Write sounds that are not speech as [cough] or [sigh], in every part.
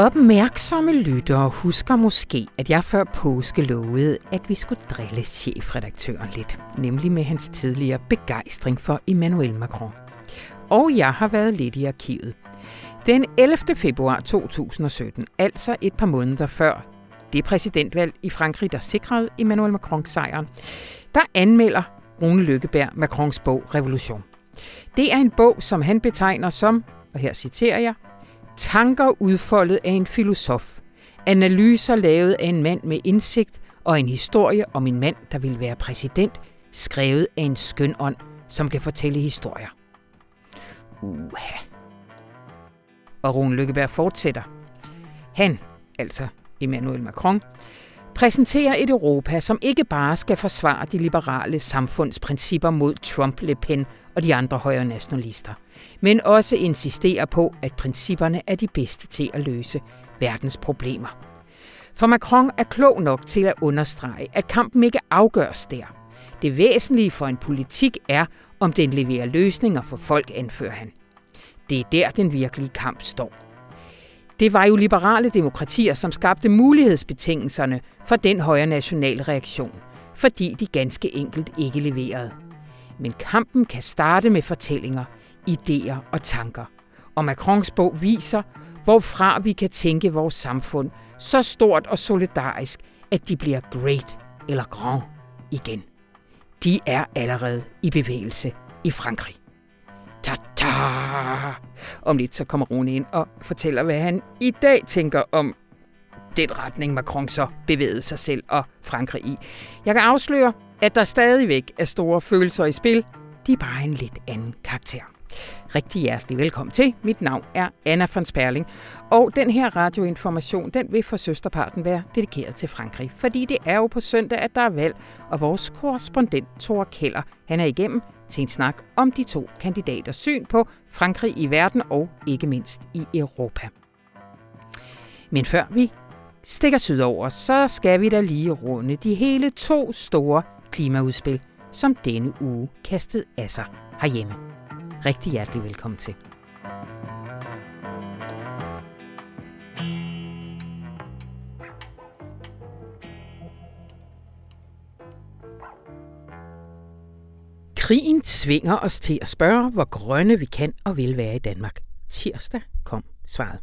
Opmærksomme lyttere husker måske, at jeg før påske lovede, at vi skulle drille chefredaktøren lidt, nemlig med hans tidligere begejstring for Emmanuel Macron. Og jeg har været lidt i arkivet. Den 11. februar 2017, altså et par måneder før det præsidentvalg i Frankrig, der sikrede Emmanuel Macron sejren, der anmelder Rune Lykkeberg Macrons bog Revolution. Det er en bog, som han betegner som, og her citerer jeg, Tanker udfoldet af en filosof. Analyser lavet af en mand med indsigt og en historie om en mand, der vil være præsident, skrevet af en skøn ånd, som kan fortælle historier. Uha. Og Rune Lykkeberg fortsætter. Han, altså Emmanuel Macron, præsenterer et Europa, som ikke bare skal forsvare de liberale samfundsprincipper mod Trump, Le Pen og de andre højre nationalister, men også insisterer på, at principperne er de bedste til at løse verdens problemer. For Macron er klog nok til at understrege, at kampen ikke afgøres der. Det væsentlige for en politik er, om den leverer løsninger for folk, anfører han. Det er der, den virkelige kamp står. Det var jo liberale demokratier, som skabte mulighedsbetingelserne for den højre nationale reaktion, fordi de ganske enkelt ikke leverede. Men kampen kan starte med fortællinger, idéer og tanker. Og Macrons bog viser, hvorfra vi kan tænke vores samfund så stort og solidarisk, at de bliver great eller grand igen. De er allerede i bevægelse i Frankrig. Ta-ta! Om lidt så kommer Rune ind og fortæller, hvad han i dag tænker om den retning, Macron så bevægede sig selv og Frankrig i. Jeg kan afsløre, at der stadigvæk er store følelser i spil. De er bare en lidt anden karakter. Rigtig hjertelig velkommen til. Mit navn er Anna von Sperling, og den her radioinformation, den vil for søsterparten være dedikeret til Frankrig, fordi det er jo på søndag, at der er valg, og vores korrespondent Thor Keller, han er igennem til en snak om de to kandidaters syn på Frankrig i verden og ikke mindst i Europa. Men før vi stikker sydover, så skal vi da lige runde de hele to store klimaudspil, som denne uge kastede af sig herhjemme. Rigtig hjertelig velkommen til. Krigen tvinger os til at spørge, hvor grønne vi kan og vil være i Danmark. Tirsdag kom svaret.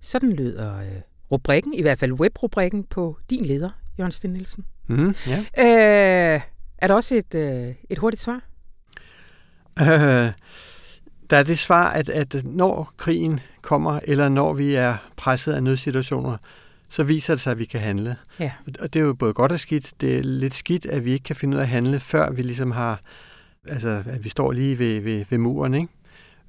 Sådan lyder øh, rubrikken, i hvert fald webrubrikken på din leder, Jørgen Sten Nielsen. Mm, ja. Øh, er der også et, øh, et hurtigt svar? Øh, [laughs] der er det svar, at, at når krigen kommer, eller når vi er presset af nødsituationer, så viser det sig, at vi kan handle. Ja. Og det er jo både godt og skidt. Det er lidt skidt, at vi ikke kan finde ud af at handle, før vi ligesom har, altså at vi står lige ved, ved, ved muren, ikke?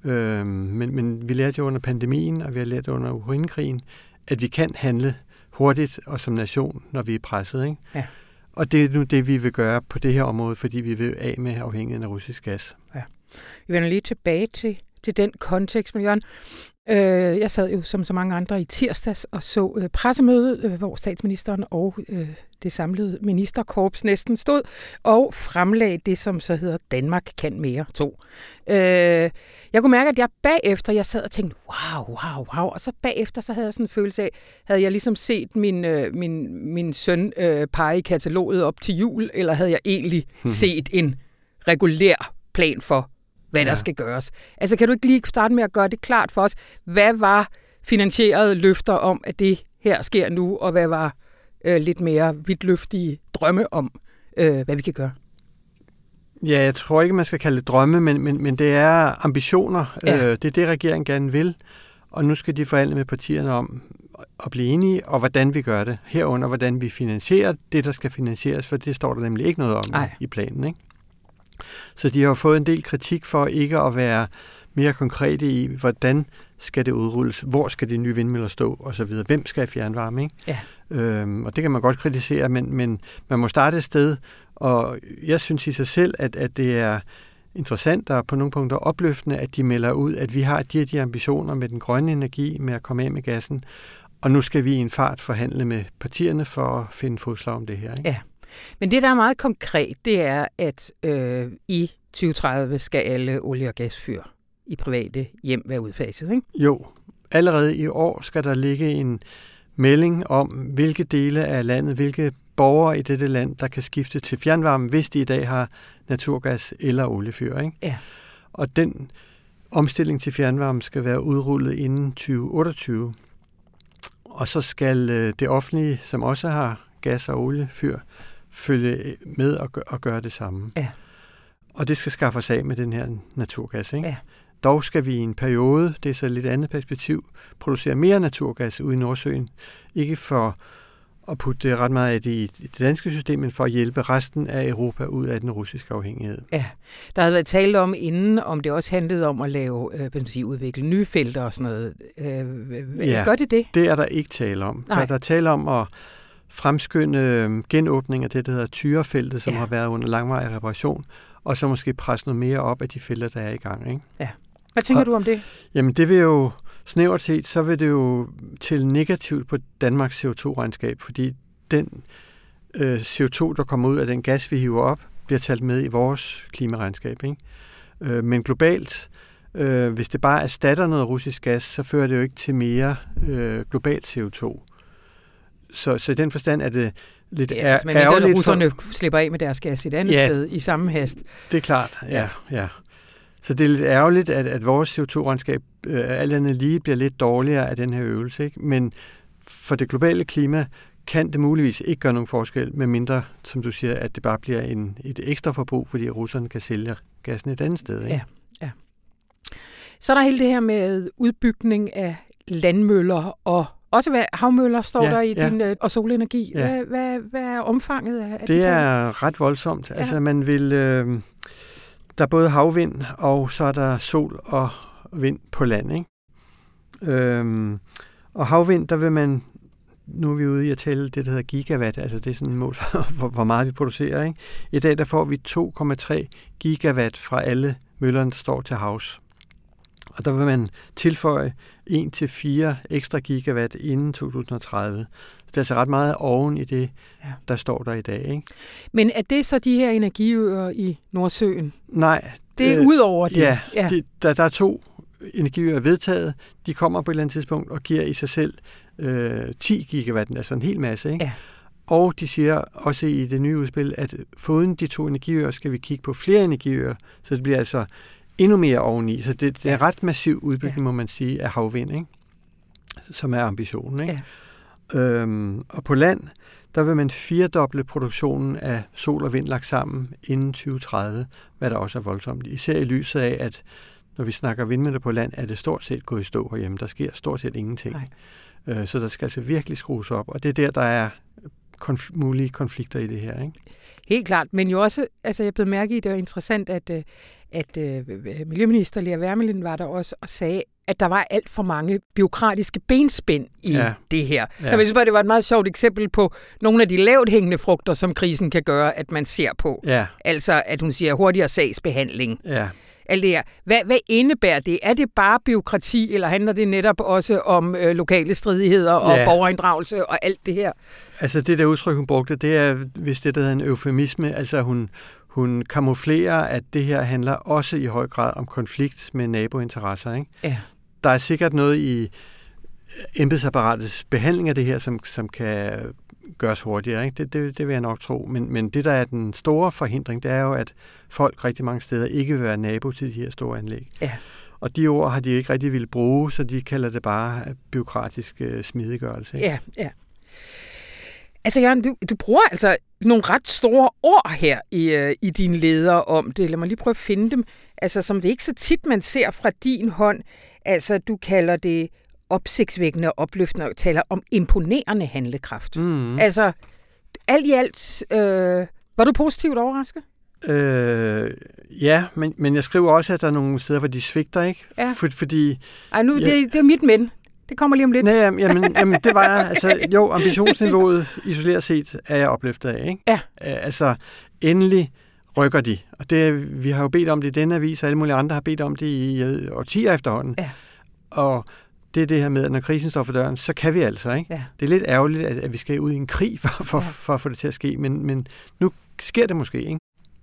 Øh, men, men vi lærte jo under pandemien, og vi har lært under Ukrainekrigen, at vi kan handle hurtigt og som nation, når vi er presset, ikke? Ja. Og det er nu det, vi vil gøre på det her område, fordi vi vil af med afhængigheden af russisk gas. Ja. Vi vender lige tilbage til, til den kontekst, men Jørgen, øh, jeg sad jo som så mange andre i tirsdags og så øh, pressemødet, øh, hvor statsministeren og øh, det samlede ministerkorps næsten stod og fremlagde det, som så hedder Danmark kan mere 2. Øh, jeg kunne mærke, at jeg bagefter, jeg sad og tænkte, wow, wow, wow, og så bagefter, så havde jeg sådan en følelse af, havde jeg ligesom set min, øh, min, min søn øh, pege i kataloget op til jul, eller havde jeg egentlig [laughs] set en regulær plan for, hvad ja. der skal gøres. Altså, kan du ikke lige starte med at gøre det klart for os? Hvad var finansierede løfter om, at det her sker nu, og hvad var øh, lidt mere vidtløftige drømme om, øh, hvad vi kan gøre? Ja, jeg tror ikke, man skal kalde det drømme, men, men, men det er ambitioner. Ja. Øh, det er det, regeringen gerne vil. Og nu skal de forhandle med partierne om at blive enige, og hvordan vi gør det. Herunder, hvordan vi finansierer det, der skal finansieres, for det står der nemlig ikke noget om Ej. i planen. Ikke? Så de har fået en del kritik for ikke at være mere konkrete i, hvordan skal det udrulles, hvor skal de nye vindmøller stå, osv. Hvem skal have fjernvarme, ikke? Ja. Øhm, og det kan man godt kritisere, men, men man må starte et sted, og jeg synes i sig selv, at, at det er interessant og på nogle punkter opløftende, at de melder ud, at vi har de her de ambitioner med den grønne energi, med at komme af med gassen, og nu skal vi i en fart forhandle med partierne for at finde fodslag om det her. Ikke? Ja. Men det, der er meget konkret, det er, at øh, i 2030 skal alle olie- og gasfyr i private hjem være udfaset, ikke? Jo, allerede i år skal der ligge en melding om, hvilke dele af landet, hvilke borgere i dette land, der kan skifte til fjernvarme, hvis de i dag har naturgas eller oliefyr. Ikke? Ja. Og den omstilling til fjernvarme skal være udrullet inden 2028. Og så skal øh, det offentlige, som også har gas- og oliefyr, følge med og, gør, og gøre det samme. Ja. Og det skal skaffe os af med den her naturgas. Ikke? Ja. Dog skal vi i en periode, det er så et lidt andet perspektiv, producere mere naturgas ude i Nordsøen. Ikke for at putte ret meget af det i det danske system, men for at hjælpe resten af Europa ud af den russiske afhængighed. Ja, der havde været talt om inden, om det også handlede om at lave, øh, man sige, udvikle nye felter og sådan noget. Øh, Ja. Gør det det? Det er der ikke tale om. Nej. Der, der er tale om at fremskynde øh, genåbning af det, der hedder Tyrefeltet, som Ja. ja. har været under langvarig reparation, og så måske presse noget mere op af de felter, der er i gang. Ikke? Hvad tænker Og- du om det? Jamen det vil jo, snævert set, så vil det jo til negativt på Danmarks CO2-regnskab, fordi den øh, CO2, der kommer ud af den gas, vi hiver op, bliver talt med i vores klimaregnskab. Ikke? Øh, men globalt, øh, hvis det bare erstatter noget russisk gas, så fører det jo ikke til mere øh, globalt CO2. Så, så i den forstand er det lidt Ja, ja, altså, men mindre ærgerligt. russerne slipper af med deres gas et andet Ja. sted i samme hast. Det er klart, Ja. ja. ja. Så det er lidt ærgerligt, at, at vores CO2-regnskab øh, alt andet lige bliver lidt dårligere af den her øvelse. Ikke? Men for det globale klima kan det muligvis ikke gøre nogen forskel, medmindre, som du siger, at det bare bliver en, et ekstra forbrug, fordi russerne kan sælge gassen et andet sted. Ikke? Ja. Så er der hele det her med udbygning af landmøller og også hvad, havmøller står Ja, der i ja. din, øh, og solenergi. Ja. Hvad, hvad, hvad er omfanget af, af de Det planer? er ret voldsomt. Ja. Altså man vil... Øh, der er både havvind, og så er der sol og vind på land. Ikke? Øhm, og havvind, der vil man... Nu er vi ude i at tælle det, der hedder gigawatt, altså det er sådan et mål for, [laughs] for hvor meget vi producerer. Ikke? I dag der får vi 2,3 gigawatt fra alle møllerne, der står til havs. Og der vil man tilføje 1-4 ekstra gigawatt inden 2030. Så det er altså ret meget oven i det, der står der i dag. Ikke? Men er det så de her energiøer i Nordsøen? Nej. Det er øh, ud over det? Ja, ja. Det, der, der er to energiøer vedtaget. De kommer på et eller andet tidspunkt og giver i sig selv øh, 10 gigawatt, altså en hel masse. Ikke? Ja. Og de siger også i det nye udspil, at foruden de to energiøer skal vi kigge på flere energiøer, så det bliver altså endnu mere oveni. Så det, det er en ret massiv udbygning, Ja. må man sige, af havvind, ikke? som er ambitionen. Ikke? Ja. Øhm, og på land, der vil man firedoble produktionen af sol og vind lagt sammen inden 2030, hvad der også er voldsomt. Især i lyset af, at når vi snakker vindmøller på land, er det stort set gået i stå herhjemme. Der sker stort set ingenting. Nej. Øh, så der skal altså virkelig skrues op, og det er der, der er konf- mulige konflikter i det her. Ikke? Helt klart, men jo også, altså jeg blev mærke i, det var interessant, at, øh, at øh, Miljøminister Lea Wermelin var der også og sagde, at der var alt for mange byråkratiske benspænd i ja. Det her. Ja. Ja. Jeg synes bare, det var et meget sjovt eksempel på nogle af de lavt hængende frugter, som krisen kan gøre, at man ser på. Ja, Altså, at hun siger hurtigere sagsbehandling. ja. Alt det her. Hvad, hvad indebærer det? Er det bare byråkrati, eller handler det netop også om øh, lokale stridigheder og Ja. borgerinddragelse og alt det her? Altså det der udtryk, hun brugte, det er hvis det der hedder en eufemisme. Altså hun, hun kamuflerer, at det her handler også i høj grad om konflikt med nabointeresser. Ikke? Ja. Der er sikkert noget i embedsapparatets behandling af det her, som, som kan gøres hurtigere. Ikke? Det, det, det vil jeg nok tro. Men, men det, der er den store forhindring, det er jo, at folk rigtig mange steder ikke vil være nabo til de her store anlæg. Ja. Og de ord har de ikke rigtig ville bruge, så de kalder det bare byråkratisk øh, smidiggørelse. Ikke? Ja, ja. Altså, Jørgen, du, du bruger altså nogle ret store ord her i, øh, i dine leder om det. Lad mig lige prøve at finde dem. Altså, som det ikke så tit, man ser fra din hånd. Altså, du kalder det opsigtsvækkende og opløftende og taler om imponerende handlekraft. Mm. Altså, alt i alt, øh, var du positivt overrasket? Øh, ja, men, men jeg skriver også, at der er nogle steder, hvor de svigter, ikke? Ja. For, fordi... Ej, nu, Ja. det, det er mit men. Det kommer lige om lidt. Nej, jamen, jamen, jamen, det var jeg. Altså, jo, ambitionsniveauet isoleret set er jeg opløftet af, ikke? Ja. Altså, endelig rykker de. Og det, vi har jo bedt om det i denne avis, og alle mulige andre har bedt om det i øh, årtier efterhånden. Ja. Og det er det her med, at når krisen står for døren, så kan vi altså, ikke? Ja. Det er lidt ærgerligt, at, at vi skal ud i en krig for, for, Ja. for at få det til at ske, men, men nu sker det måske, ikke?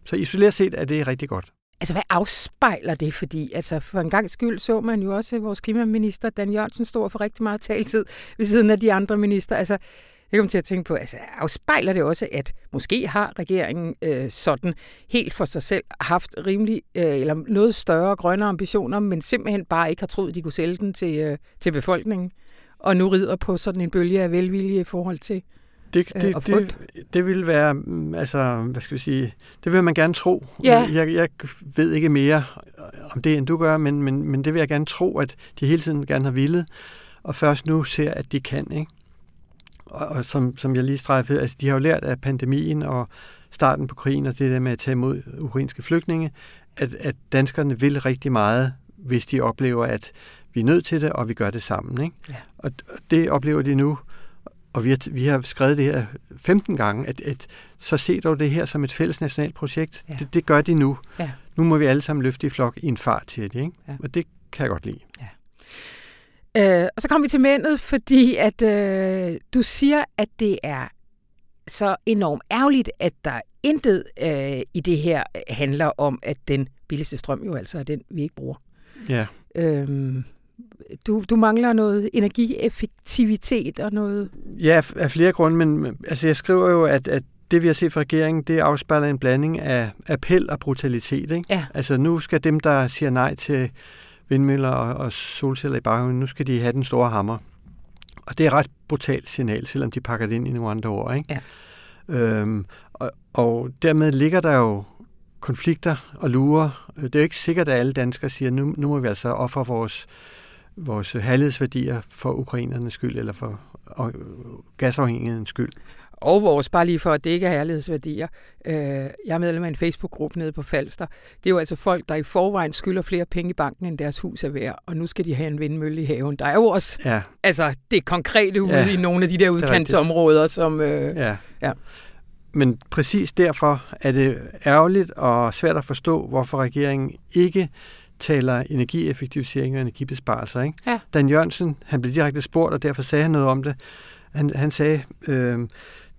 Så isoleret set er det rigtig godt. Altså, hvad afspejler det? Fordi altså, for en gang skyld så man jo også vores klimaminister, Dan Jørgensen, stå for rigtig meget taltid ved siden af de andre minister. Altså, jeg kom til at tænke på, altså afspejler det også, at måske har regeringen øh, sådan helt for sig selv haft rimelig, øh, eller noget større grønne ambitioner, men simpelthen bare ikke har troet, de kunne sælge den til, øh, til befolkningen, og nu rider på sådan en bølge af velvilje i forhold til det, det, øh, det, det vil være, mm, altså, hvad skal vi sige, det vil man gerne tro. Ja. Jeg, jeg ved ikke mere om det, end du gør, men, men, men det vil jeg gerne tro, at de hele tiden gerne har ville, og først nu ser, at de kan, ikke? og, og som, som jeg lige strejfede, altså de har jo lært af pandemien og starten på krigen og det der med at tage imod ukrainske flygtninge, at, at danskerne vil rigtig meget, hvis de oplever, at vi er nødt til det, og vi gør det sammen. Ikke? Ja. Og det oplever de nu, og vi har, vi har skrevet det her 15 gange, at, at så se dog det her som et fælles nationalt projekt. Ja. Det, det gør de nu. Ja. Nu må vi alle sammen løfte i flok i en fart til det. Ikke? Ja. Og det kan jeg godt lide. Ja. Øh, og så kommer vi til mændet, fordi at øh, du siger, at det er så enormt ærgerligt, at der intet øh, i det her handler om, at den billigste strøm jo altså er den, vi ikke bruger. Ja. Øhm, du, du mangler noget energieffektivitet og noget... Ja, af flere grunde, men altså, jeg skriver jo, at, at det vi har set fra regeringen, det afspejler en blanding af appel og brutalitet. Ikke? Ja. Altså nu skal dem, der siger nej til vindmøller og, og solceller i baghaven, nu skal de have den store hammer. Og det er et ret brutalt signal, selvom de pakker det ind i nogle andre ord. Ikke? Ja. Øhm, og, og dermed ligger der jo konflikter og lurer. Det er jo ikke sikkert, at alle danskere siger, nu, nu må vi altså ofre vores, vores herlighedsværdier for ukrainernes skyld, eller for gasafhængighedens skyld og vores, bare lige for at det ikke er herlighedsværdier. Øh, jeg er medlem af en Facebook-gruppe nede på Falster. Det er jo altså folk, der i forvejen skylder flere penge i banken, end deres hus er værd, og nu skal de have en vindmølle i haven. Der er jo også ja. altså, det konkrete ude ja, i nogle af de der udkantsområder, som... Øh, ja. ja. Men præcis derfor er det ærgerligt og svært at forstå, hvorfor regeringen ikke taler energieffektivisering og energibesparelser. Ikke? Ja. Dan Jørgensen, han blev direkte spurgt, og derfor sagde han noget om det. Han, han sagde, øh,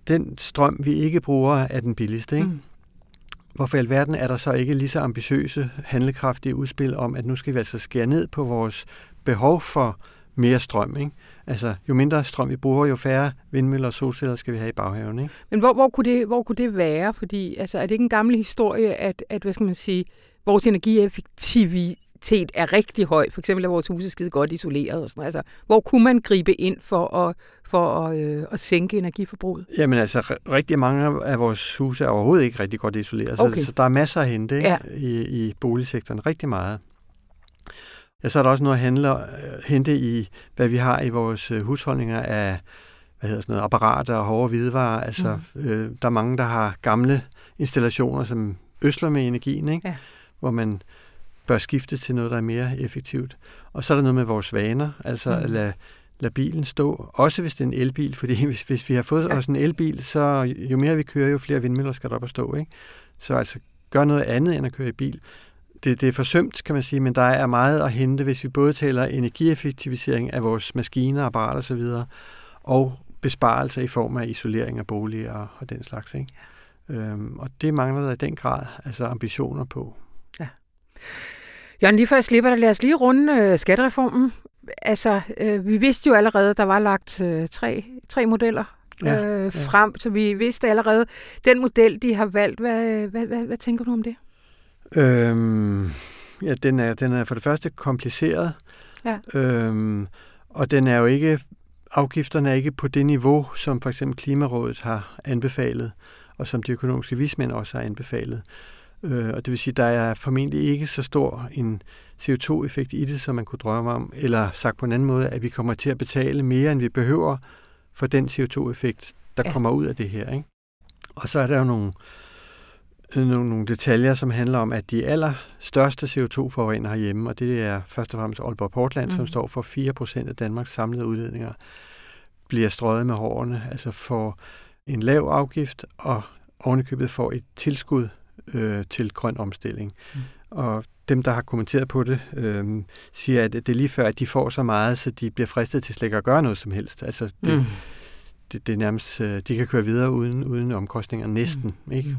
den strøm, vi ikke bruger, er den billigste. Ikke? Mm. Hvorfor i alverden er der så ikke lige så ambitiøse, handlekraftige udspil om, at nu skal vi altså skære ned på vores behov for mere strøm, ikke? Altså, jo mindre strøm vi bruger, jo færre vindmøller og solceller skal vi have i baghaven, ikke? Men hvor, hvor, kunne, det, hvor kunne det være? Fordi, altså, er det ikke en gammel historie, at, at hvad skal man sige, vores energieffektivitet effektivitet er rigtig høj. For eksempel er vores huse skide godt isoleret. Og sådan. Altså, hvor kunne man gribe ind for at, for at, øh, at sænke energiforbruget? Jamen altså, rigtig mange af vores huse er overhovedet ikke rigtig godt isoleret. Okay. Så, så der er masser at hente ja. i, i boligsektoren. Rigtig meget. Ja, så er der også noget at handle, uh, hente i, hvad vi har i vores uh, husholdninger af hvad hedder sådan noget, apparater og hårde hvidevarer. Altså, mm. øh, der er mange, der har gamle installationer, som øsler med energien, ikke? Ja. Hvor man bør skifte til noget, der er mere effektivt. Og så er der noget med vores vaner, altså mm. at lade, lade bilen stå, også hvis det er en elbil, fordi [laughs] hvis, hvis vi har fået ja. os en elbil, så jo mere vi kører, jo flere vindmøller skal der op og stå. Ikke? Så altså gør noget andet end at køre i bil. Det, det er forsømt, kan man sige, men der er meget at hente, hvis vi både taler energieffektivisering af vores maskiner, apparater osv., og besparelser i form af isolering af boliger og, og den slags. Ikke? Ja. Øhm, og det mangler der i den grad altså ambitioner på. Ja. Jørgen, lige før jeg slipper dig, lad os lige runde øh, skattereformen. Altså, øh, vi vidste jo allerede, der var lagt øh, tre, tre modeller ja, øh, ja. frem, så vi vidste allerede, den model, de har valgt, hvad, hvad, hvad, hvad tænker du om det? Øhm, ja, den er, den er for det første kompliceret, ja. øhm, og den er jo ikke, afgifterne er ikke på det niveau, som for eksempel Klimarådet har anbefalet, og som de økonomiske vismænd også har anbefalet. Øh, og det vil sige, der er formentlig ikke så stor en CO2-effekt i det, som man kunne drømme om. Eller sagt på en anden måde, at vi kommer til at betale mere, end vi behøver for den CO2-effekt, der ja. kommer ud af det her. Ikke? Og så er der jo nogle, øh, nogle, nogle detaljer, som handler om, at de allerstørste CO2-forurener herhjemme, og det er først og fremmest Aalborg Portland, mm. som står for 4% af Danmarks samlede udledninger, bliver strøget med hårene, altså får en lav afgift, og ovenikøbet får et tilskud øh, til grøn omstilling. Mm. Og dem, der har kommenteret på det, øh, siger, at det er lige før, at de får så meget, så de bliver fristet til slet ikke at gøre noget som helst. Altså, det, mm. det, det er nærmest, øh, de kan køre videre uden, uden omkostninger næsten. Mm. Ikke?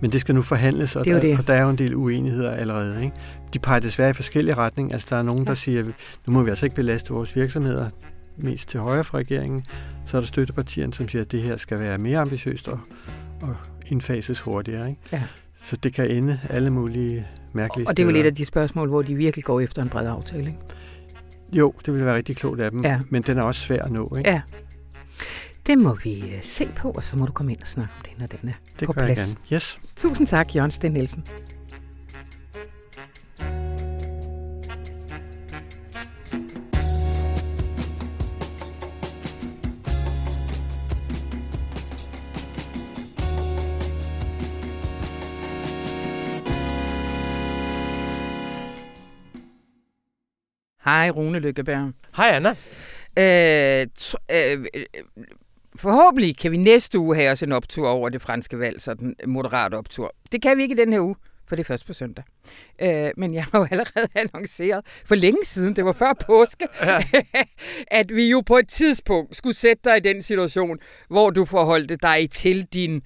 Men det skal nu forhandles, og, Det jo der, det. og der er jo en del uenigheder allerede. Ikke? De peger desværre i forskellige retninger. Altså, der er nogen, der siger, nu må vi altså ikke belaste vores virksomheder mest til højre for regeringen. Så er der støttepartierne, som siger, at det her skal være mere ambitiøst og, og indfases hurtigere. Ikke? Ja. Så det kan ende alle mulige mærkelige Og det er steder. et af de spørgsmål, hvor de virkelig går efter en bred aftale. Ikke? Jo, det vil være rigtig klogt af dem, Ja. men den er også svær at nå. Ikke? Ja. Det må vi øh, se på, og så må du komme ind og snakke om det, når den er det på gør jeg plads. gerne. Yes. Tusind tak, Jørgen Sten Nielsen. Hej, Rune Lykkeberg. Hej Anna. Øh, øh, forhåbentlig kan vi næste uge have os en optur over det franske valg, sådan en moderat optur. Det kan vi ikke i den her uge, for det er først på søndag. Øh, men jeg har jo allerede [laughs] annonceret for længe siden, det var før påske, [laughs] ja. [laughs] at vi jo på et tidspunkt skulle sætte dig i den situation, hvor du forholdte dig til din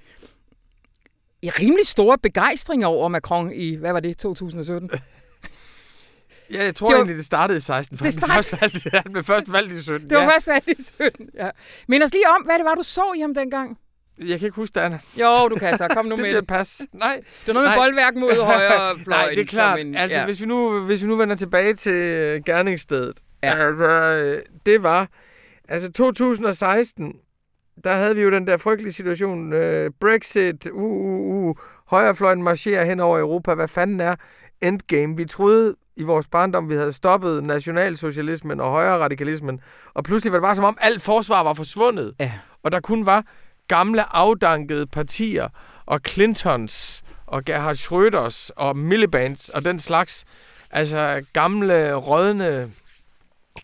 rimelig store begejstring over Macron i, hvad var det, 2017? Ja, jeg tror Det var- egentlig, det startede i 16. For Det han blev først valgt, han blev først valgt i 17. [laughs] Det var ja. først valgt i 17, ja. Men os lige om, hvad det var, du så i ham dengang. Jeg kan ikke huske det, Anna. Jo, du kan så. Kom nu [laughs] Det med det. et pas. Nej, Det er noget med Nej. boldværk mod [laughs] højre fløj. Nej, det er klart. En, altså, ja. hvis, vi nu, hvis vi nu vender tilbage til øh, gerningsstedet. Ja. Altså, øh, det var... Altså, 2016, der havde vi jo den der frygtelige situation. Øh, Brexit, uh, uh, uh, højrefløjen marcherer hen over Europa. Hvad fanden er endgame? Vi troede i vores barndom, vi havde stoppet nationalsocialismen og højre radikalismen. Og pludselig var det bare som om, alt forsvar var forsvundet. Ja. Og der kun var gamle afdankede partier og Clintons og Gerhard Schröders og Miliband's og den slags. Altså gamle, rådne,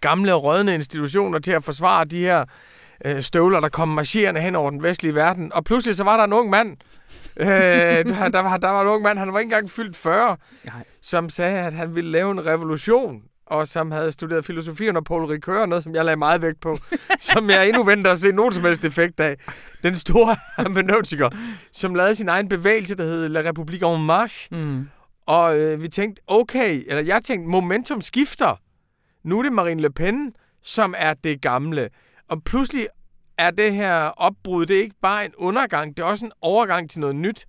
gamle, rådne institutioner til at forsvare de her øh, støvler, der kom marcherende hen over den vestlige verden. Og pludselig så var der en ung mand. Øh, der, der, var, der var en ung mand, han var ikke engang fyldt 40, Nej. som sagde, at han ville lave en revolution og som havde studeret filosofi under Paul Ricoeur, noget som jeg lagde meget vægt på, [laughs] som jeg endnu venter at se nogen som helst effekt af. Den store hermeneutiker, som lavede sin egen bevægelse, der hed La République en Marche, Mm. og øh, vi tænkte, okay, eller jeg tænkte, momentum skifter. Nu er det Marine Le Pen, som er det gamle. Og pludselig er det her opbrud, det er ikke bare en undergang, det er også en overgang til noget nyt.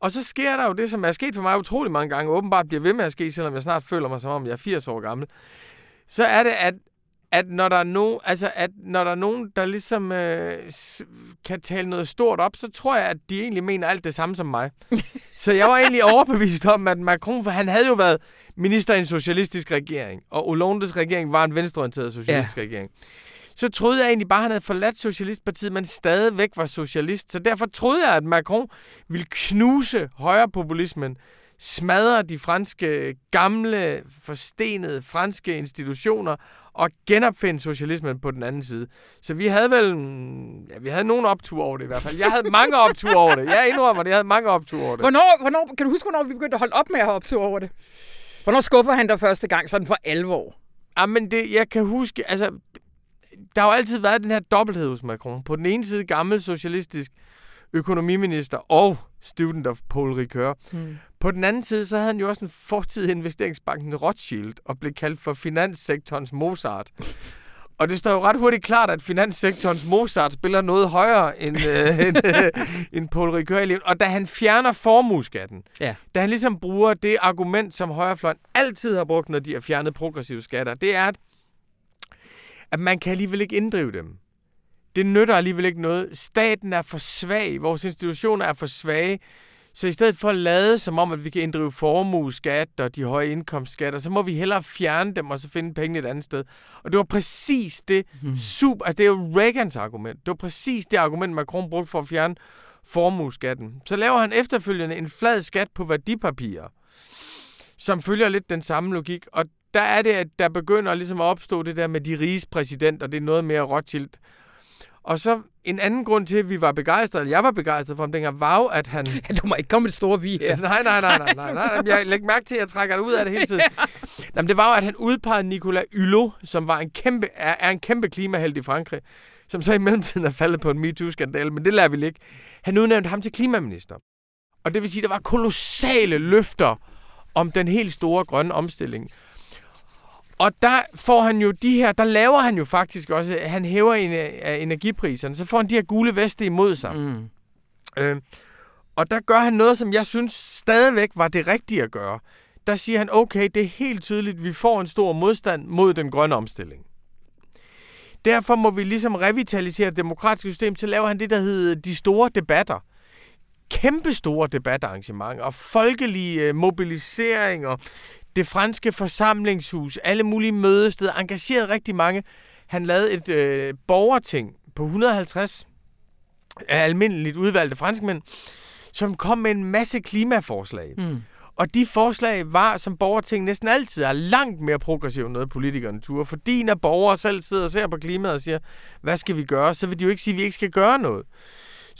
Og så sker der jo det, som er sket for mig utrolig mange gange, åbenbart bliver ved med at ske, selvom jeg snart føler mig som om, jeg er 80 år gammel. Så er det, at, at når der er nogen, altså at når der er nogen, der ligesom øh, kan tale noget stort op, så tror jeg, at de egentlig mener alt det samme som mig. [laughs] Så jeg var egentlig overbevist om, at Macron, for han havde jo været minister i en socialistisk regering, og Hollandes regering var en venstreorienteret socialistisk ja. regering. Så troede jeg egentlig bare, at han havde forladt Socialistpartiet, men stadigvæk var socialist. Så derfor troede jeg, at Macron ville knuse højrepopulismen, smadre de franske, gamle, forstenede franske institutioner og genopfinde socialismen på den anden side. Så vi havde vel... Ja, vi havde nogle opture over det i hvert fald. Jeg havde mange opture over det. Jeg indrømmer det, jeg havde mange opture over det. Hvornår, hvornår, kan du huske, hvornår vi begyndte at holde op med at have optur over det? Hvornår skuffer han dig første gang, sådan for alvor? Jamen, det, jeg kan huske, altså, der har jo altid været den her dobbelthed hos Macron. På den ene side gammel socialistisk økonomiminister og student of Paul Ricoeur. Hmm. På den anden side, så havde han jo også en fortid i investeringsbanken Rothschild og blev kaldt for finanssektorens Mozart. Og det står jo ret hurtigt klart, at finanssektorens Mozart spiller noget højere end, øh, [laughs] end, øh, end Paul Ricoeur i livet. Og da han fjerner formueskatten, Ja. da han ligesom bruger det argument, som højrefløjen altid har brugt, når de har fjernet progressive skatter, det er, at, at man kan alligevel ikke inddrive dem. Det nytter alligevel ikke noget. Staten er for svag. Vores institutioner er for svage. Så i stedet for at lade som om, at vi kan inddrive formueskat og de høje indkomstskatter, så må vi hellere fjerne dem og så finde penge et andet sted. Og det var præcis det Hmm. super... Altså, det er jo Reagans argument. Det var præcis det argument, Macron brugte for at fjerne formueskatten. Så laver han efterfølgende en flad skat på værdipapirer, som følger lidt den samme logik. Og der er det, at der begynder ligesom at opstå det der med de riges præsident, og det er noget mere Rothschild. Og så en anden grund til, at vi var begejstrede, eller jeg var begejstret for ham dengang, var jo, at han... Du må ikke komme et stort vi her. Nej, nej, nej, nej, nej, nej. Jeg lægger mærke til, at jeg trækker det ud af det hele tiden. [laughs] Jamen, det var jo, at han udpegede Nicolas Hulot, som var en kæmpe, er, er en kæmpe klimaheld i Frankrig, som så i mellemtiden er faldet på en MeToo-skandal, men det lader vi ligge. Han udnævnte ham til klimaminister. Og det vil sige, at der var kolossale løfter om den helt store grønne omstilling. Og der får han jo de her, der laver han jo faktisk også, han hæver en energipriserne, så får han de her gule veste imod sig. Mm. Øh, og der gør han noget, som jeg synes stadigvæk var det rigtige at gøre. Der siger han, okay, det er helt tydeligt, vi får en stor modstand mod den grønne omstilling. Derfor må vi ligesom revitalisere det demokratiske system, så laver han det, der hedder de store debatter. Kæmpe store debatarrangementer, og folkelige øh, mobiliseringer, det franske forsamlingshus, alle mulige mødesteder, engageret rigtig mange. Han lavede et øh, borgerting på 150 af almindeligt udvalgte franskmænd, som kom med en masse klimaforslag. Mm. Og de forslag var, som borgerting næsten altid er langt mere progressive end noget politikerne turer. Fordi når borgere selv sidder og ser på klimaet og siger, hvad skal vi gøre, så vil de jo ikke sige, at vi ikke skal gøre noget.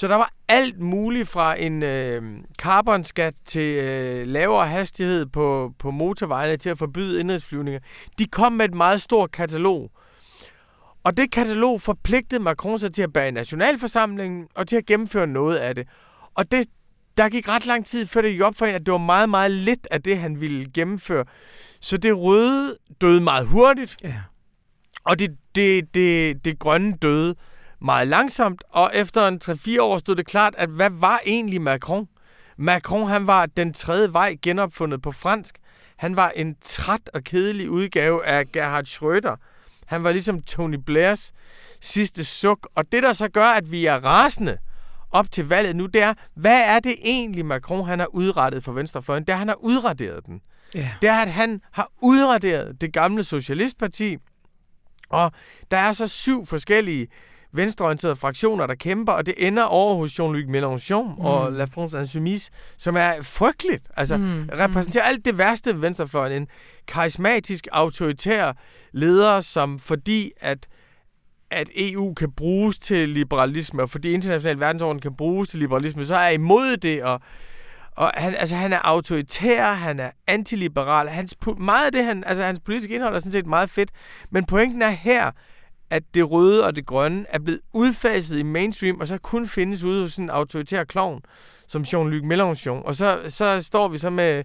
Så der var alt muligt fra en øh, carbonskat til øh, lavere hastighed på, på motorvejene til at forbyde indrigsflyvninger. De kom med et meget stort katalog. Og det katalog forpligtede Macron sig til at bære nationalforsamlingen og til at gennemføre noget af det. Og det, der gik ret lang tid, før det gik op for hende, at det var meget, meget lidt af det, han ville gennemføre. Så det røde døde meget hurtigt, Ja. og det, det, det, det grønne døde meget langsomt, og efter en 3-4 år stod det klart, at hvad var egentlig Macron? Macron, han var den tredje vej genopfundet på fransk. Han var en træt og kedelig udgave af Gerhard Schröder. Han var ligesom Tony Blairs sidste suk. Og det, der så gør, at vi er rasende op til valget nu, det er, hvad er det egentlig, Macron han har udrettet for Venstrefløjen? Det er, han har udraderet den. Ja. Det er, at han har udraderet det gamle Socialistparti, og der er så syv forskellige venstreorienterede fraktioner, der kæmper, og det ender over hos Jean-Luc Mélenchon mm. og La France Insoumise, som er frygteligt. Altså, mm. repræsenterer alt det værste ved venstrefløjen. En karismatisk, autoritær leder, som fordi at at EU kan bruges til liberalisme, og fordi international verdensorden kan bruges til liberalisme, så er jeg imod det, og, og han, altså, han er autoritær, han er antiliberal. Hans, meget af det, han, altså, hans politiske indhold er sådan set meget fedt, men pointen er her, at det røde og det grønne er blevet udfaset i mainstream, og så kun findes ude hos sådan en autoritær klovn, som Jean-Luc Mélenchon. Og så, så står vi så med...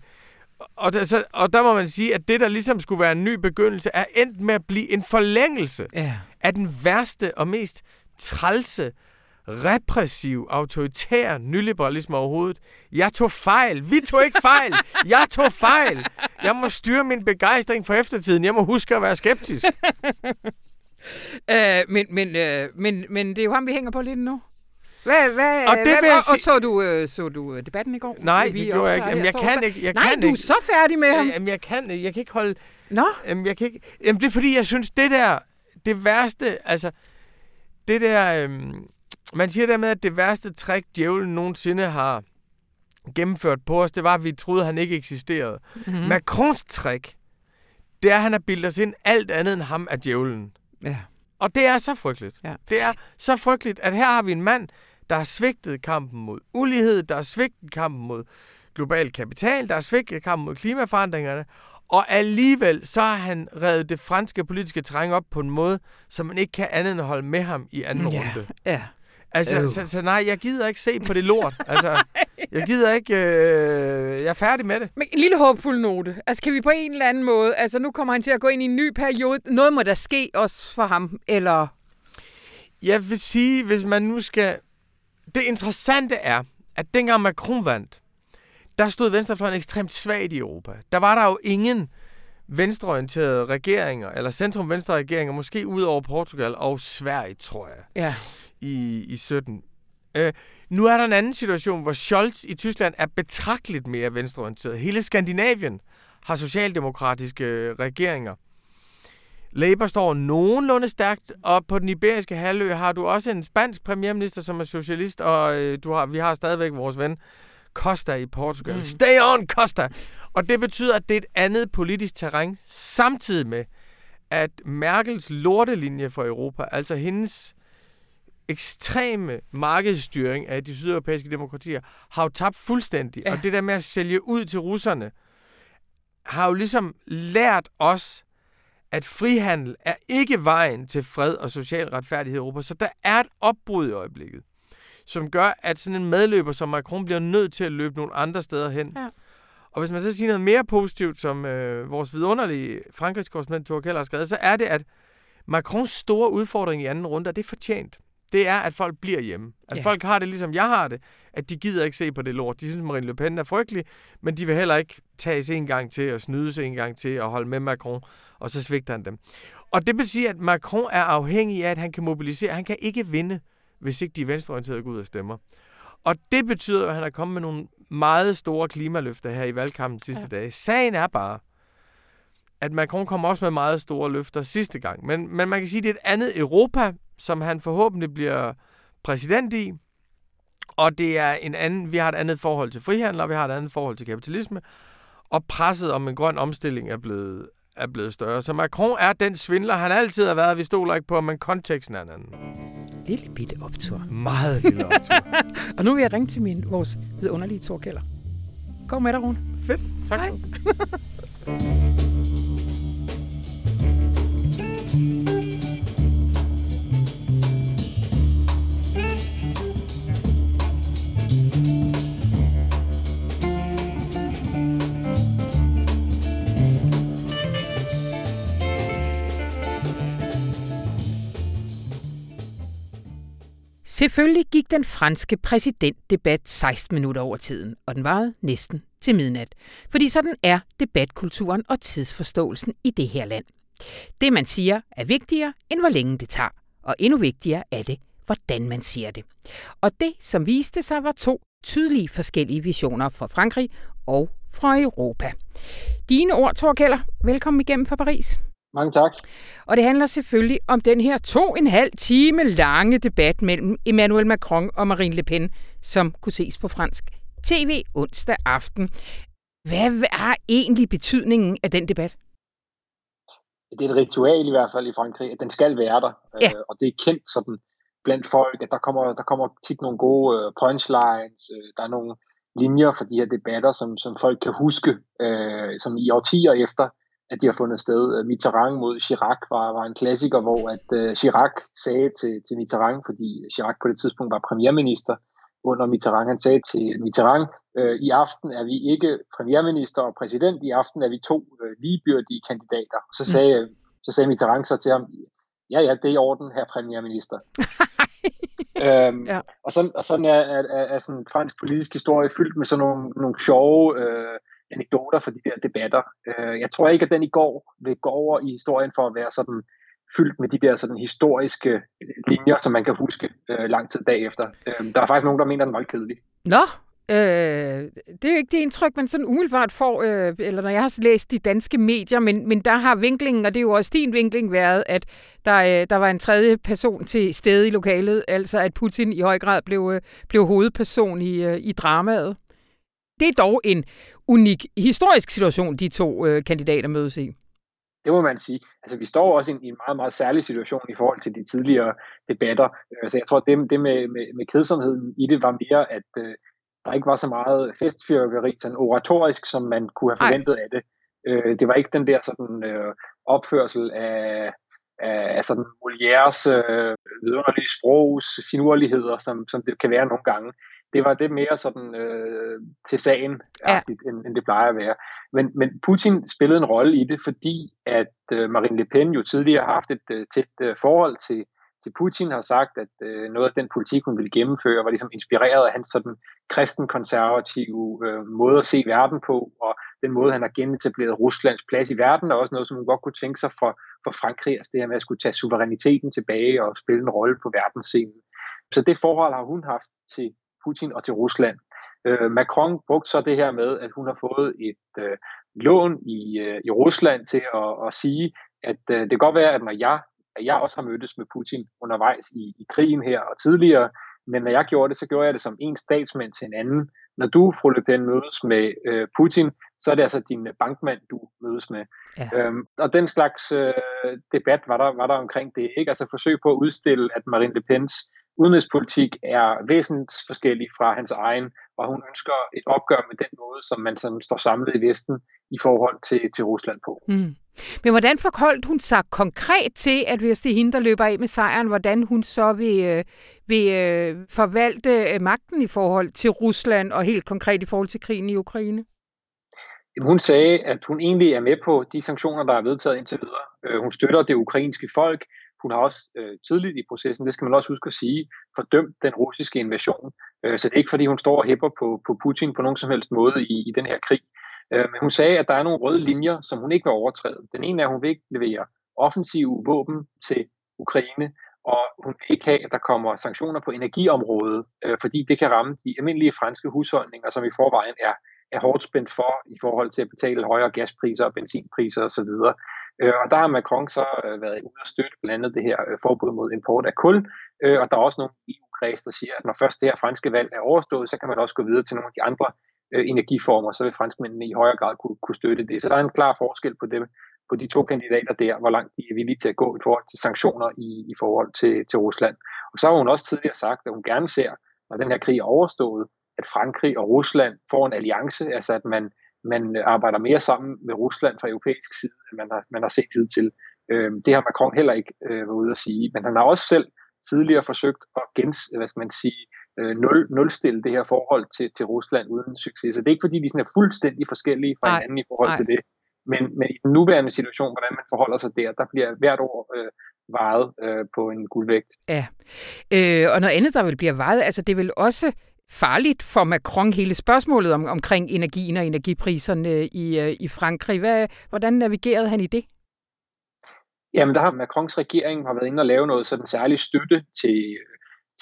Og der, så, og der må man sige, at det, der ligesom skulle være en ny begyndelse, er endt med at blive en forlængelse Ja. af den værste og mest trælse, repressiv, autoritær nyliberalisme overhovedet. Jeg tog fejl. Vi tog ikke fejl. Jeg tog fejl. Jeg må styre min begejstring for eftertiden. Jeg må huske at være skeptisk. [laughs] Øh, men, men, øh, men, men det er jo ham, vi hænger på lidt nu. Hvad, hvad, Og det hvad, vil jeg og, så du, øh, så du øh, debatten i går? Nej, Vi det gjorde jeg ikke. Jamen, jeg kan torsdag. ikke. Jeg Nej, kan du er ikke. så færdig med ham. Jamen, jeg kan, jeg kan ikke holde... Nå, Jamen, jeg kan ikke... Jamen, det er fordi, jeg synes, det der... Det værste... Altså, det der... Øhm, man siger der med, at det værste trick, djævlen nogensinde har gennemført på os, det var, at vi troede, han ikke eksisterede. Mhm. Mm. Macrons trick, det er, at han har bildet os ind alt andet end ham af djævlen. Ja. Og det er så frygteligt. Ja. Det er så frygteligt, at her har vi en mand, der har svigtet kampen mod ulighed, der har svigtet kampen mod global kapital, der har svigtet kampen mod klimaforandringerne, og alligevel så har han reddet det franske politiske terræn op på en måde, som man ikke kan andet end holde med ham i anden Ja. runde. ja. Altså, så, så nej, jeg gider ikke se på det lort. [laughs] Altså, jeg gider ikke... Øh, jeg er færdig med det. Men en lille håbfuld note. Altså, kan vi på en eller anden måde... Altså, nu kommer han til at gå ind i en ny periode. Noget må der ske også for ham, eller... Jeg vil sige, hvis man nu skal... Det interessante er, at dengang Macron vandt, der stod venstrefløjen ekstremt svagt i Europa. Der var der jo ingen venstreorienterede regeringer, eller centrum-venstre regeringer, måske ud over Portugal og Sverige, tror jeg, Ja. I, i 17. Øh, nu er der en anden situation, hvor Scholz i Tyskland er betragteligt mere venstreorienteret. Hele Skandinavien har socialdemokratiske øh, regeringer. Labour står nogenlunde stærkt, og på den iberiske halvø har du også en spansk premierminister, som er socialist, og øh, du har, vi har stadigvæk vores ven Costa i Portugal. Mm. Mm. Stay on, Costa! Og det betyder, at det er et andet politisk terræn, samtidig med, at Merkels lortelinje for Europa, altså hendes ekstreme markedsstyring af de sydeuropæiske demokratier, har jo tabt fuldstændig. Ja. Og det der med at sælge ud til russerne, har jo ligesom lært os, at frihandel er ikke vejen til fred og social retfærdighed i Europa. Så der er et opbrud i øjeblikket. som gør, at sådan en medløber som Macron bliver nødt til at løbe nogle andre steder hen. Ja. Og hvis man så siger noget mere positivt, som øh, vores vidunderlige Frankrigs korrespondent Thor Keller har skrevet, så er det, at Macrons store udfordring i anden runde, og det er fortjent, det er, at folk bliver hjemme. At Ja. folk har det, ligesom jeg har det, at de gider ikke se på det lort. De synes, Marine Le Pen er frygtelig, men de vil heller ikke tages en gang til og snydes en gang til og holde med Macron, og så svigter han dem. Og det vil sige, at Macron er afhængig af, at han kan mobilisere. Han kan ikke vinde, hvis ikke de venstreorienterede går ud og stemmer. Og det betyder, at han er kommet med nogle meget store klimaløfter her i valgkampen sidste ja. dage. Sagen er bare, at Macron kom også med meget store løfter sidste gang. Men, men man kan sige, at det er et andet Europa, som han forhåbentlig bliver præsident i. Og det er en anden, vi har et andet forhold til frihandel, og vi har et andet forhold til kapitalisme. Og presset om en grøn omstilling er blevet, er blevet større. Så Macron er den svindler, han altid har været. Vi stoler ikke på, men konteksten er en anden. Lille bitte optur. Meget lille optur. [laughs] Og nu vil jeg ringe til min, vores vidunderlige Thor. Gå med dig, Rune. Fedt. Tak. Hej. [laughs] Selvfølgelig gik den franske præsidentdebat 16 minutter over tiden, og den varede næsten til midnat. Fordi sådan er debatkulturen og tidsforståelsen i det her land. Det, man siger, er vigtigere, end hvor længe det tager. Og endnu vigtigere er det, hvordan man siger det. Og det, som viste sig, var to tydelige forskellige visioner fra Frankrig og fra Europa. Dine ord, Thor Keller. Velkommen igennem fra Paris. Mange tak. Og det handler selvfølgelig om den her to og en halv time lange debat mellem Emmanuel Macron og Marine Le Pen, som kunne ses på fransk tv onsdag aften. Hvad er egentlig betydningen af den debat? Det er et ritual i hvert fald i Frankrig, at den skal være der. Ja. Øh, og det er kendt sådan blandt folk, at der kommer, der kommer tit nogle gode øh, punchlines, øh, der er nogle linjer for de her debatter, som, som folk kan huske, øh, som i årtier efter, at de har fundet sted. Øh, Mitterrand mod Chirac var, var en klassiker, hvor at øh, Chirac sagde til, til Mitterrand, fordi Chirac på det tidspunkt var premierminister under Mitterrand, han sagde til Mitterrand, øh, i aften er vi ikke premierminister og præsident, i aften er vi to øh, ligebyrdige kandidater. Så sagde, mm. så sagde Mitterrand så til ham, ja ja, det er i orden, her premierminister. [laughs] øhm, Ja. Og sådan, og sådan er, er, er, er sådan fransk politisk historie fyldt med sådan nogle, nogle sjove øh, anekdoter for de der debatter. Øh, jeg tror ikke, at den i går vil gå over i historien for at være sådan fyldt med de der sådan historiske øh, linjer, som man kan huske øh, lang tid bagefter. Øh, der er faktisk nogen, der mener, at den var kedelig. Nå, øh, det er jo ikke det indtryk, man sådan umiddelbart får, øh, eller når jeg har læst de danske medier, men, men der har vinklingen, og det er jo også din vinkling, været, at der, øh, der var en tredje person til stede i lokalet, altså at Putin i høj grad blev, øh, blev hovedperson i, øh, i dramaet. Det er dog en unik historisk situation, de to øh, kandidater mødes i. Det må man sige. Altså, vi står også i en, i en meget, meget særlig situation i forhold til de tidligere debatter. Øh, Så jeg tror, at det, det med, med, med kedsomheden i det var mere, at øh, der ikke var så meget festfyrkeri, sådan oratorisk, som man kunne have Ej. forventet af det. Øh, det var ikke den der sådan øh, opførsel af, af, af sådan Molières øh, vidunderlige sprogs finurligheder, som, som det kan være nogle gange. Det var det mere sådan øh, til sagen Ja. end, end det plejer at være. Men, men Putin spillede en rolle i det, fordi at øh, Marine Le Pen jo tidligere har haft et øh, tæt øh, forhold til, til Putin, har sagt, at øh, noget af den politik, hun ville gennemføre, var ligesom inspireret af hans sådan kristenkonservative øh, måde at se verden på, og den måde, han har genetableret Ruslands plads i verden, er også noget, som hun godt kunne tænke sig for, for Frankrig, altså det her med at skulle tage suveræniteten tilbage og spille en rolle på verdensscenen. Så det forhold har hun haft til Putin og til Rusland. Øh, Macron brugte så det her med, at hun har fået et øh, lån i, øh, i Rusland til at, at sige, at øh, det kan godt være, at når jeg, at jeg også har mødtes med Putin undervejs i, i krigen her og tidligere, men når jeg gjorde det, så gjorde jeg det som en statsmand til en anden. Når du, fru Le Pen, mødes med øh, Putin, så er det altså din bankmand, du mødes med. Ja. Øhm, og den slags øh, debat var der, var der omkring det. ikke? Altså forsøg på at udstille, at Marine Le Pens udenrigspolitik er væsentligt forskellig fra hans egen, og hun ønsker et opgør med den måde, som man som står samlet i Vesten i forhold til, til Rusland på. Mm. Men hvordan forholdt hun sig konkret til, at hvis det er hende, der løber af med sejren, hvordan hun så vil, øh, vil øh, forvalte øh, magten i forhold til Rusland, og helt konkret i forhold til krigen i Ukraine? Hun sagde, at hun egentlig er med på de sanktioner, der er vedtaget indtil videre. Hun støtter det ukrainske folk. Hun har også øh, tidligt i processen, det skal man også huske at sige, fordømt den russiske invasion. Øh, så det er ikke, fordi hun står og hæpper på, på Putin på nogen som helst måde i, i den her krig. Øh, men hun sagde, at der er nogle røde linjer, som hun ikke vil overtræde. Den ene er, at hun vil ikke levere offensive våben til Ukraine, og hun vil ikke have, at der kommer sanktioner på energiområdet, øh, fordi det kan ramme de almindelige franske husholdninger, som i forvejen er, er hårdt spændt for i forhold til at betale højere gaspriser og benzinpriser osv. Øh, og der har Macron så øh, været ude at støtte blandt andet det her øh, forbud mod import af kul, øh, og der er også nogle EU-kreds, der siger, at når først det her franske valg er overstået, så kan man også gå videre til nogle af de andre øh, energiformer, så vil franskmændene i højere grad kunne, kunne støtte det. Så der er en klar forskel på dem, på de to kandidater der, hvor langt de er villige til at gå i forhold til sanktioner i, i forhold til, til Rusland. Og så har hun også tidligere sagt, at hun gerne ser, når den her krig er overstået, at Frankrig og Rusland får en alliance, altså at man, man arbejder mere sammen med Rusland fra europæisk side, end man har, man har set hidtil. Øh, det har Macron heller ikke øh, været ude at sige, men han har også selv tidligere forsøgt at gens, hvad skal man sige, øh, nul, nulstille det her forhold til, til Rusland uden succes. Så det er ikke fordi, de sådan er fuldstændig forskellige fra hinanden i forhold Ej. til det. Men, men i den nuværende situation, hvordan man forholder sig der, der bliver hvert år øh, vejet øh, på en guldvægt. Ja, øh, og noget andet, der vil blive vejet, altså det vil også farligt for Macron, hele spørgsmålet om, omkring energien og energipriserne øh, i, øh, i Frankrig. Hvad, hvordan navigerede han i det? Jamen, der har Macrons regering har været inde og lave noget sådan særlig støtte til,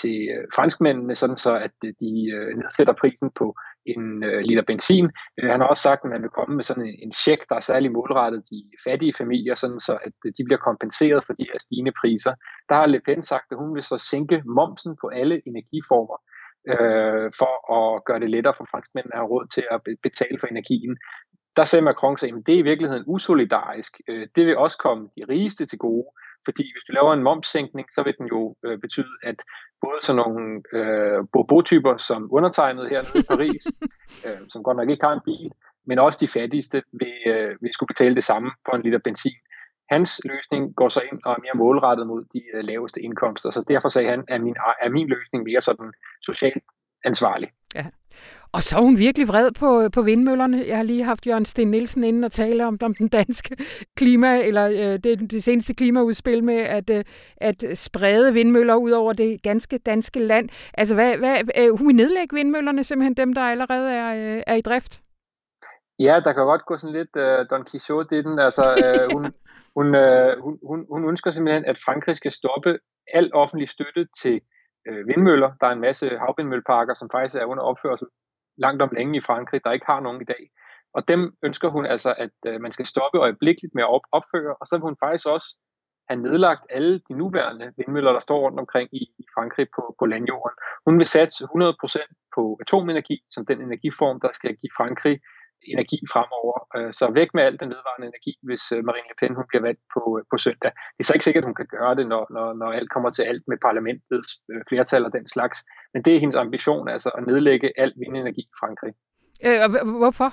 til øh, franskmændene, sådan så at de nedsætter prisen på en liter benzin. Han har også sagt, at man vil komme med sådan en, check, der er særlig målrettet de fattige familier, sådan så at de bliver kompenseret for de her stigende priser. Der har Le Pen sagt, at hun vil så sænke momsen på alle energiformer øh, for at gøre det lettere for franskmændene at have råd til at betale for energien. Der sagde Macron at det er i virkeligheden usolidarisk. Øh, det vil også komme de rigeste til gode, fordi hvis du laver en momssænkning, så vil den jo øh, betyde, at både sådan nogle øh, bobo-typer som undertegnet her i Paris, [laughs] øh, som godt nok ikke har en bil, men også de fattigste vil, øh, vil skulle betale det samme for en liter benzin. Hans løsning går så ind og er mere målrettet mod de øh, laveste indkomster, så derfor sagde han, at min, er min løsning mere sådan socialt ansvarlig. Ja. Og så er hun virkelig vred på, på vindmøllerne. Jeg har lige haft Jørgen Sten Nielsen inden og tale om, om den danske klima, eller øh, det, det seneste klimaudspil med at, øh, at sprede vindmøller ud over det ganske danske land. Altså, hvad, hvad, øh, hun vil nedlægge vindmøllerne, simpelthen dem, der allerede er, øh, er i drift? Ja, der kan godt gå sådan lidt øh, Don Quixote i den. Altså, øh, hun, hun, øh, hun, hun, hun ønsker simpelthen, at Frankrig skal stoppe al offentlig støtte til øh, vindmøller. Der er en masse havvindmølleparker, som faktisk er under opførsel langt om længe i Frankrig, der ikke har nogen i dag. Og dem ønsker hun altså, at øh, man skal stoppe øjeblikkeligt med at op- opføre, og så vil hun faktisk også have nedlagt alle de nuværende vindmøller, der står rundt omkring i, i Frankrig på, på landjorden. Hun vil satse 100% på atomenergi som den energiform, der skal give Frankrig energi fremover. Øh, så væk med al den vedvarende energi, hvis øh, Marine Le Pen hun bliver valgt på, øh, på søndag. Det er så ikke sikkert, at hun kan gøre det, når, når, når alt kommer til alt med parlamentets flertal og den slags. Men det er hendes ambition, altså at nedlægge al vindenergi i Frankrig. Øh, hvorfor?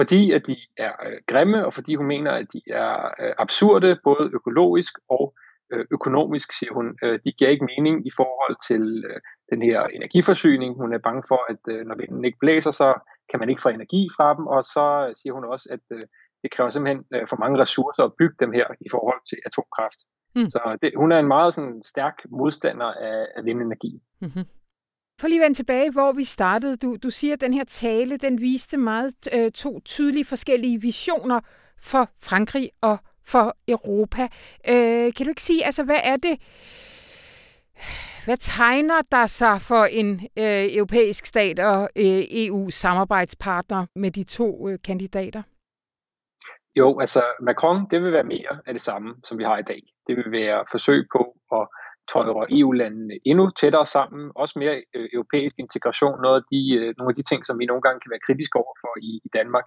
Fordi at de er grimme, og fordi hun mener, at de er absurde, både økologisk og øh, økonomisk, siger hun. Øh, de giver ikke mening i forhold til øh, den her energiforsyning. Hun er bange for, at øh, når vinden ikke blæser, så kan man ikke få energi fra dem, og så siger hun også, at øh, det kræver simpelthen øh, for mange ressourcer at bygge dem her i forhold til atomkraft. Mm. Så det, hun er en meget sådan, stærk modstander af, af vindenergi. Mm-hmm. For lige at vende tilbage, hvor vi startede. Du, du siger, at den her tale, den viste meget øh, to tydelige forskellige visioner for Frankrig og for Europa. Øh, kan du ikke sige, altså hvad er det, hvad tegner der sig for en øh, europæisk stat og øh, EU-samarbejdspartner med de to øh, kandidater? Jo, altså Macron, det vil være mere af det samme, som vi har i dag. Det vil være forsøg på at føjer EU-landene endnu tættere sammen, også mere øh, europæisk integration, noget af de, øh, nogle af de ting, som vi nogle gange kan være kritiske over for i, i Danmark.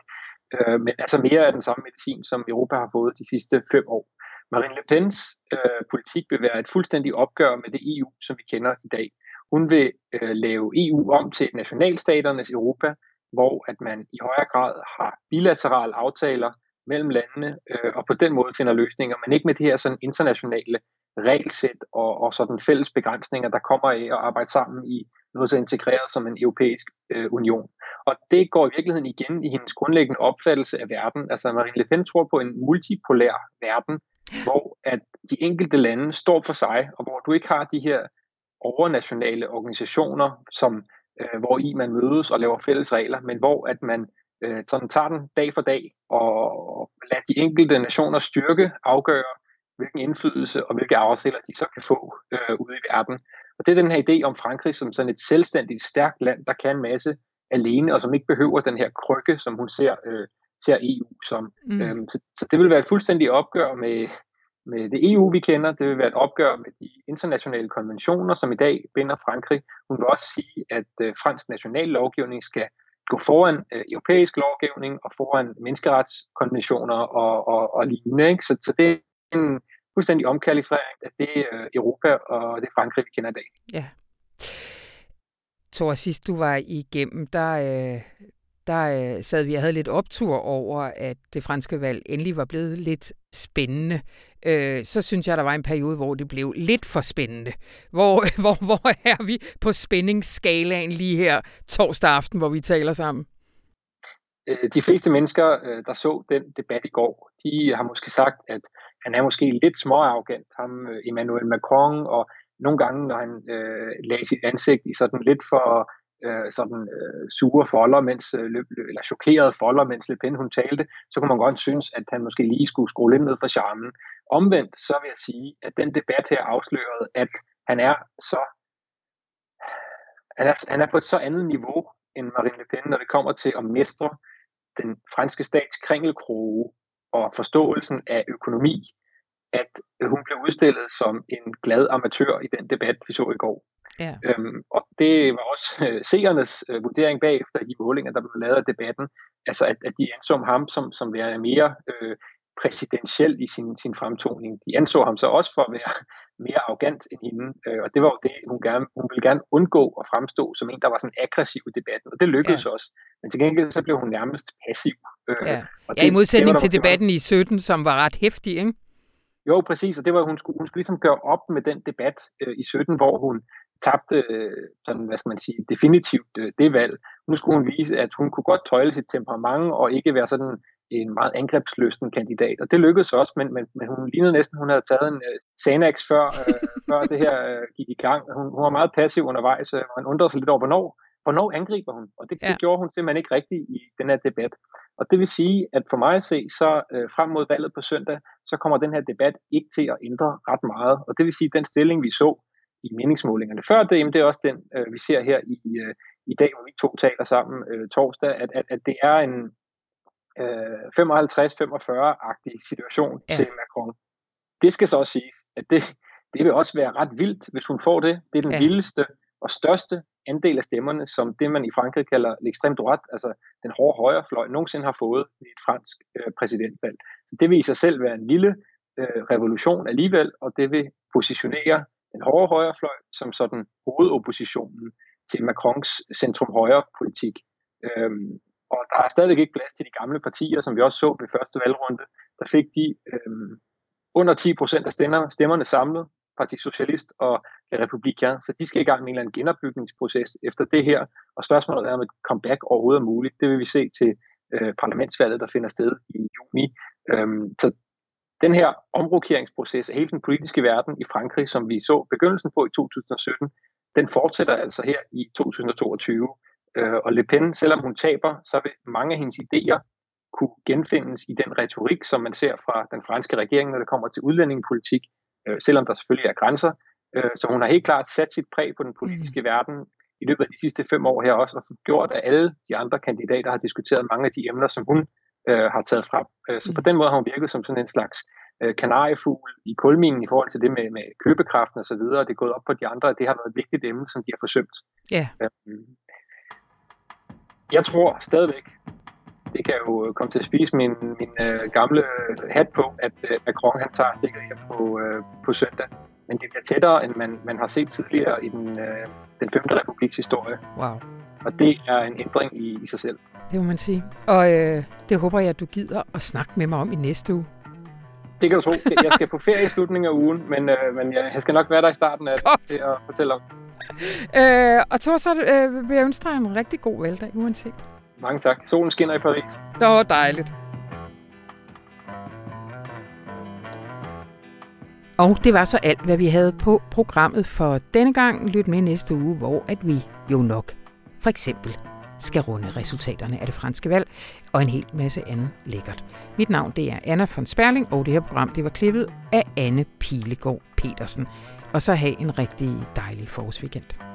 Øh, men altså mere af den samme medicin, som Europa har fået de sidste fem år. Marine Le Pens øh, politik vil være et fuldstændigt opgør med det EU, som vi kender i dag. Hun vil øh, lave EU om til nationalstaternes Europa, hvor at man i højere grad har bilaterale aftaler mellem landene, øh, og på den måde finder løsninger, men ikke med det her sådan internationale regelsæt og, og sådan fælles begrænsninger, der kommer af at arbejde sammen i noget så integreret som en europæisk øh, union. Og det går i virkeligheden igen i hendes grundlæggende opfattelse af verden. Altså Marine Le Pen tror på en multipolær verden, hvor at de enkelte lande står for sig, og hvor du ikke har de her overnationale organisationer, som øh, hvor i man mødes og laver fælles regler, men hvor at man øh, sådan tager den dag for dag og, lader de enkelte nationers styrke afgøre, hvilken indflydelse og hvilke aftaler de så kan få øh, ude i verden. Og det er den her idé om Frankrig som sådan et selvstændigt, stærkt land, der kan en masse alene, og som ikke behøver den her krykke, som hun ser, øh, ser EU som. Mm. Øhm, så, så det vil være et fuldstændigt opgør med, med det EU, vi kender. Det vil være et opgør med de internationale konventioner, som i dag binder Frankrig. Hun vil også sige, at øh, fransk national lovgivning skal gå foran øh, europæisk lovgivning og foran menneskeretskonventioner og, og, og lignende. Ikke? Så, så det er en fuldstændig omkalibrering af det øh, Europa og det Frankrig, vi kender i dag. Ja. Thor, sidst du var igennem, der, øh, der øh, sad vi og havde lidt optur over, at det franske valg endelig var blevet lidt spændende. Øh, så synes jeg, der var en periode, hvor det blev lidt for spændende. Hvor, [laughs] hvor, hvor er vi på spændingsskalaen lige her torsdag aften, hvor vi taler sammen? Øh, de fleste mennesker, øh, der så den debat i går, de har måske sagt, at han er måske lidt småarrogant, ham øh, Emmanuel Macron, og nogle gange, når han øh, lagde sit ansigt i sådan lidt for øh, sådan øh, sure folder, mens, øh, eller chokerede folder, mens Le Pen hun talte, så kunne man godt synes, at han måske lige skulle skrue lidt ned for charmen. Omvendt, så vil jeg sige, at den debat her afslørede, at han er så han er, han er på et så andet niveau end Marine Le Pen, når det kommer til at mestre den franske stats kringelkroge og forståelsen af økonomi, at hun blev udstillet som en glad amatør i den debat, vi så i går. Ja. Øhm, og det var også øh, seernes øh, vurdering bagefter de målinger, der blev lavet af debatten, altså at, at de anså ham som, som værende mere øh, præsidentiel i sin, sin fremtoning. De anså ham så også for at være [laughs] mere arrogant end hende, øh, og det var jo det, hun, gerne, hun ville gerne undgå at fremstå som en, der var sådan aggressiv i debatten, og det lykkedes ja. også. Men til gengæld så blev hun nærmest passiv. Øh, ja. Og det, ja, i modsætning det til debatten i 17, som var ret hæftig, ikke? Jo, præcis, og det var, hun skulle, hun skulle ligesom gøre op med den debat øh, i 17, hvor hun tabte, øh, sådan, hvad skal man sige, definitivt øh, det valg. Nu skulle hun vise, at hun kunne godt tøjle sit temperament og ikke være sådan en meget angrebsløsten kandidat. Og det lykkedes også, men, men, men hun lignede næsten, hun havde taget en uh, Xanax før, uh, [laughs] før det her uh, gik i gang. Hun, hun var meget passiv undervejs, og man undrede sig lidt over, hvornår, hvornår angriber hun? Og det, ja. det gjorde hun simpelthen ikke rigtigt i den her debat. Og det vil sige, at for mig at se, så uh, frem mod valget på søndag, så kommer den her debat ikke til at ændre ret meget. Og det vil sige, at den stilling, vi så i meningsmålingerne før det, jamen det er også den, uh, vi ser her i, uh, i dag, hvor vi to taler sammen uh, torsdag, at, at, at det er en, øh, 55-45-agtig situation ja. til Macron. Det skal så også siges, at det, det vil også være ret vildt, hvis hun får det. Det er den ja. vildeste og største andel af stemmerne, som det man i Frankrig kalder l'extreme droite, altså den hårde højrefløj, nogensinde har fået i et fransk øh, præsidentvalg. Det vil i sig selv være en lille øh, revolution alligevel, og det vil positionere den hårde højrefløj som sådan hovedoppositionen til Macrons centrum-højre politik. Øhm, og der er stadig ikke plads til de gamle partier, som vi også så ved første valgrunde. Der fik de øhm, under 10 procent af stemmerne, stemmerne samlet, Parti Socialist og Republikan, så de skal i gang med en eller anden genopbygningsproces efter det her. Og spørgsmålet er, om et comeback overhovedet er muligt. Det vil vi se til øh, parlamentsvalget, der finder sted i juni. Øhm, så den her omrokeringsproces af hele den politiske verden i Frankrig, som vi så begyndelsen på i 2017, den fortsætter altså her i 2022. Øh, og Le Pen, selvom hun taber, så vil mange af hendes idéer kunne genfindes i den retorik, som man ser fra den franske regering, når det kommer til udlændingepolitik, øh, selvom der selvfølgelig er grænser. Øh, så hun har helt klart sat sit præg på den politiske mm. verden i løbet af de sidste fem år her også, og gjort, at alle de andre kandidater har diskuteret mange af de emner, som hun øh, har taget frem. Øh, så på mm. den måde har hun virket som sådan en slags øh, kanariefugl i kulminen i forhold til det med, med købekraften og så videre. Det er gået op på de andre, at det har været et vigtigt emne, som de har forsømt. Ja. Yeah. Øh, jeg tror stadigvæk, det kan jo komme til at spise min, min øh, gamle hat på, at øh, Macron han tager stikket her på, øh, på søndag. Men det bliver tættere, end man, man har set tidligere i den, øh, den femte republiks historie. Wow. Og det er en ændring i, i sig selv. Det må man sige. Og øh, det håber jeg, at du gider at snakke med mig om i næste uge. Det kan du tro. Jeg skal på ferie i slutningen af ugen, men, øh, men jeg skal nok være der i starten af Godt. det at fortælle om. Øh, og Thor, så øh, vil jeg ønske dig en rigtig god valgdag, uanset. Mange tak. Solen skinner i Paris. Det var dejligt. Og det var så alt, hvad vi havde på programmet for denne gang. Lyt med næste uge, hvor at vi jo nok for eksempel skal runde resultaterne af det franske valg og en hel masse andet lækkert. Mit navn det er Anna von Sperling, og det her program det var klippet af Anne Pilegaard Petersen. Og så have en rigtig dejlig forårsweekend.